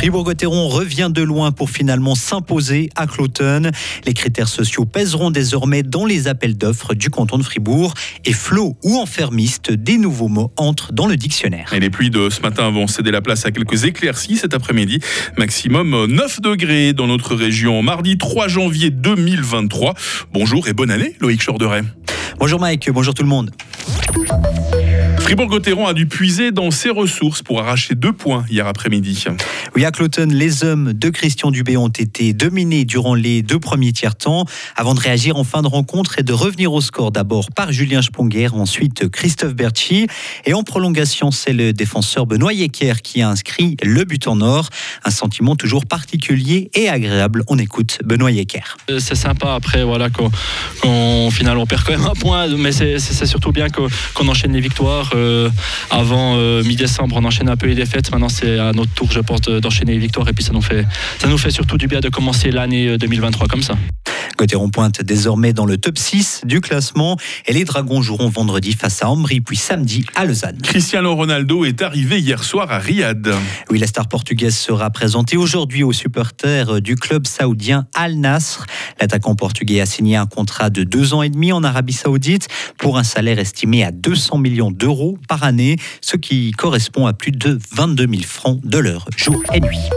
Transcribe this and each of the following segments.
Fribourg-Gotteron revient de loin pour finalement s'imposer à Cloton. Les critères sociaux pèseront désormais dans les appels d'offres du canton de Fribourg et flot ou enfermiste, des nouveaux mots entrent dans le dictionnaire. Et les pluies de ce matin vont céder la place à quelques éclaircies cet après-midi. Maximum 9 degrés dans notre région. Mardi 3 janvier 2023. Bonjour et bonne année, Loïc Chorderet. Bonjour Mike, bonjour tout le monde. Fribourg-Gotteron a dû puiser dans ses ressources pour arracher deux points hier après-midi. Oui, à Cloton, les hommes de Christian Dubé ont été dominés durant les deux premiers tiers-temps avant de réagir en fin de rencontre et de revenir au score d'abord par Julien Sponger, ensuite Christophe Berchi. Et en prolongation, c'est le défenseur Benoît Yecker qui a inscrit le but en or. Un sentiment toujours particulier et agréable. On écoute Benoît Yecker. Euh, c'est sympa après, voilà, qu'au final on perd quand même un point, mais c'est surtout bien qu'on enchaîne les victoires. Euh, avant euh, mi-décembre, on enchaîne un peu les défaites. Maintenant, c'est à notre tour, je pense, d'enchaîner les victoires. Et puis, ça nous fait, ça nous fait surtout du bien de commencer l'année 2023 euh, comme ça. Gauthieron pointe désormais dans le top 6 du classement et les Dragons joueront vendredi face à Ambry puis samedi à Lausanne. Cristiano Ronaldo est arrivé hier soir à Riyad. Oui, la star portugaise sera présentée aujourd'hui aux supporters du club saoudien Al Nasr. L'attaquant portugais a signé un contrat de deux ans et demi en Arabie saoudite pour un salaire estimé à 200 millions d'euros par année, ce qui correspond à plus de 22 000 francs de l'heure, jour et nuit.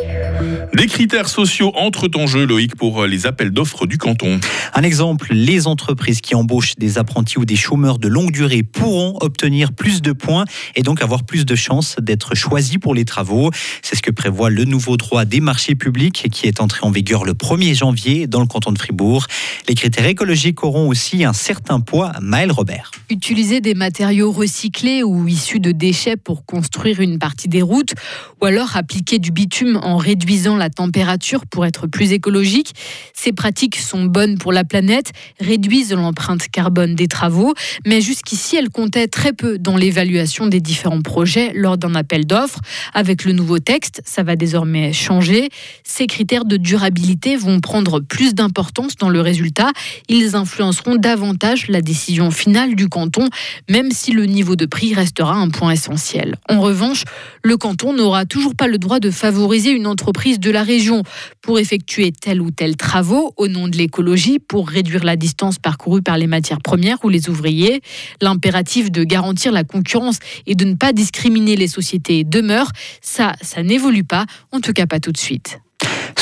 Des critères sociaux entrent en jeu, Loïc, pour les appels d'offres du canton. Un exemple, les entreprises qui embauchent des apprentis ou des chômeurs de longue durée pourront obtenir plus de points et donc avoir plus de chances d'être choisis pour les travaux. C'est ce que prévoit le nouveau droit des marchés publics qui est entré en vigueur le 1er janvier dans le canton de Fribourg. Les critères écologiques auront aussi un certain poids. Maël Robert. Utiliser des matériaux recyclés ou issus de déchets pour construire une partie des routes ou alors appliquer du bitume en réduisant la température pour être plus écologique. Ces pratiques sont bonnes pour la planète, réduisent l'empreinte carbone des travaux, mais jusqu'ici, elles comptaient très peu dans l'évaluation des différents projets lors d'un appel d'offres. Avec le nouveau texte, ça va désormais changer. Ces critères de durabilité vont prendre plus d'importance dans le résultat. Ils influenceront davantage la décision finale du canton, même si le niveau de prix restera un point essentiel. En revanche, le canton n'aura toujours pas le droit de favoriser une entreprise de la région pour effectuer tel ou tel travaux au nom de l'écologie, pour réduire la distance parcourue par les matières premières ou les ouvriers. L'impératif de garantir la concurrence et de ne pas discriminer les sociétés demeure. Ça, ça n'évolue pas, en tout cas pas tout de suite.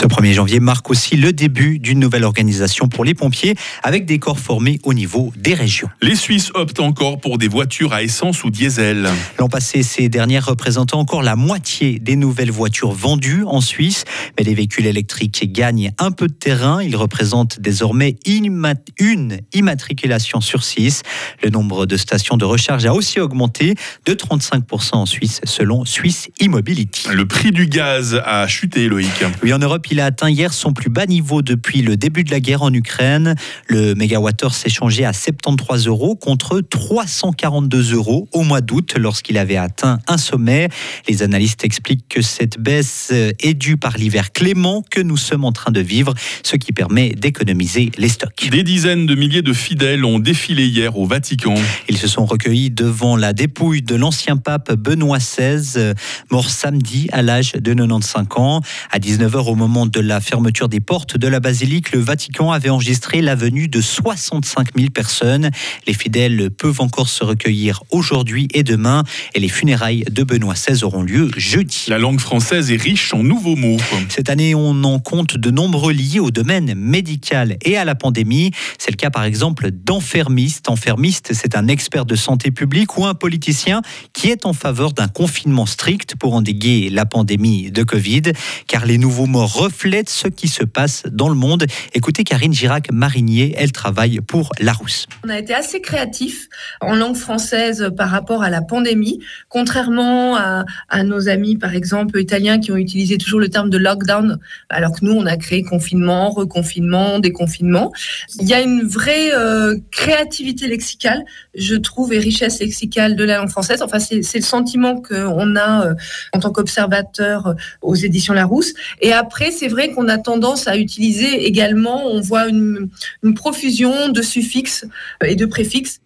Ce 1er janvier marque aussi le début d'une nouvelle organisation pour les pompiers avec des corps formés au niveau des régions. Les Suisses optent encore pour des voitures à essence ou diesel. L'an passé, ces dernières représentaient encore la moitié des nouvelles voitures vendues en Suisse. Mais les véhicules électriques gagnent un peu de terrain. Ils représentent désormais une immatriculation sur six. Le nombre de stations de recharge a aussi augmenté de 35% en Suisse selon Swiss Immobility. Le prix du gaz a chuté, Loïc. Oui, en Europe, il a atteint hier son plus bas niveau depuis le début de la guerre en Ukraine. Le mégawattheure s'est changé à 73 euros contre 342 euros au mois d'août lorsqu'il avait atteint un sommet. Les analystes expliquent que cette baisse est due par l'hiver clément que nous sommes en train de vivre, ce qui permet d'économiser les stocks. Des dizaines de milliers de fidèles ont défilé hier au Vatican. Ils se sont recueillis devant la dépouille de l'ancien pape Benoît XVI, mort samedi à l'âge de 95 ans. À 19h au moment moment de la fermeture des portes de la basilique, le Vatican avait enregistré la venue de 65 000 personnes. Les fidèles peuvent encore se recueillir aujourd'hui et demain et les funérailles de Benoît XVI auront lieu jeudi. La langue française est riche en nouveaux mots. Cette année, on en compte de nombreux liés au domaine médical et à la pandémie. C'est le cas par exemple d'enfermiste. Enfermiste, c'est un expert de santé publique ou un politicien qui est en faveur d'un confinement strict pour endiguer la pandémie de Covid, car les nouveaux morts reflète ce qui se passe dans le monde. Écoutez Karine Girac-Marinier, elle travaille pour Larousse. On a été assez créatif en langue française par rapport à la pandémie, contrairement à, nos amis, par exemple, italiens qui ont utilisé toujours le terme de lockdown, alors que nous, on a créé confinement, reconfinement, déconfinement. Il y a une vraie euh, créativité lexicale, je trouve, et richesse lexicale de la langue française. Enfin, c'est le sentiment qu'on a euh, en tant qu'observateur euh, aux éditions Larousse. Et après, c'est vrai qu'on a tendance à utiliser également, on voit une, une profusion de suffixes et de préfixes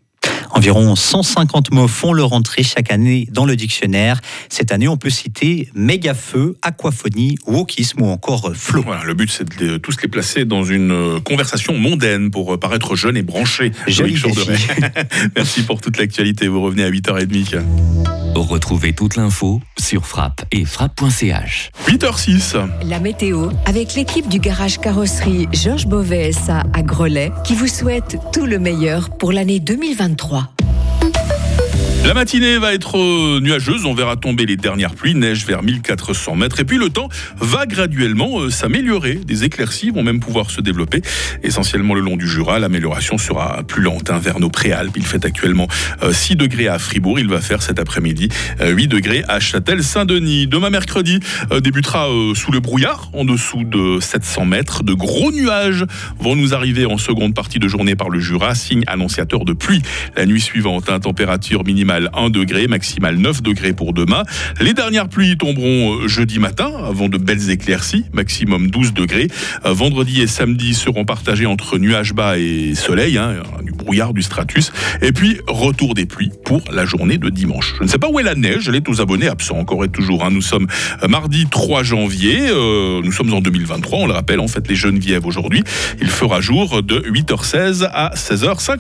Environ 150 mots font leur entrée chaque année dans le dictionnaire. Cette année, on peut citer méga-feu, aquaphonie, wokisme ou encore flow. Voilà, le but, c'est de tous les placer dans une euh, conversation mondaine pour euh, paraître jeune et branché. Merci pour toute l'actualité. Vous revenez à 8h30. Retrouvez toute l'info sur frappe et frappe.ch. 8h06. La météo avec l'équipe du garage carrosserie Georges Beauvais SA à Grelais qui vous souhaite tout le meilleur pour l'année 2023. La matinée va être euh, nuageuse, on verra tomber les dernières pluies, neige vers 1400 mètres, et puis le temps va graduellement euh, s'améliorer. Des éclaircies vont même pouvoir se développer, essentiellement le long du Jura. L'amélioration sera plus lente hein, vers nos préalpes. Il fait actuellement euh, 6 degrés à Fribourg, il va faire cet après-midi euh, 8 degrés à Châtel-Saint-Denis. Demain mercredi euh, débutera euh, sous le brouillard, en dessous de 700 mètres. De gros nuages vont nous arriver en seconde partie de journée par le Jura, signe annonciateur de pluie. La nuit suivante, hein, température minimale 1 degré, maximale 9 degrés pour demain. Les dernières pluies tomberont euh, jeudi matin, avant de belles éclaircies, maximum 12 degrés. Euh, Vendredi et samedi seront partagés entre nuages bas et soleil, hein, du brouillard, du stratus. Et puis, retour des pluies pour la journée de dimanche. Je ne sais pas où est la neige, elle est aux abonnés absents encore et toujours. hein. Nous sommes euh, mardi 3 janvier, nous sommes en 2023, on le rappelle, en fait les Genevièves aujourd'hui. Il fera jour de 8h16 à 16h50.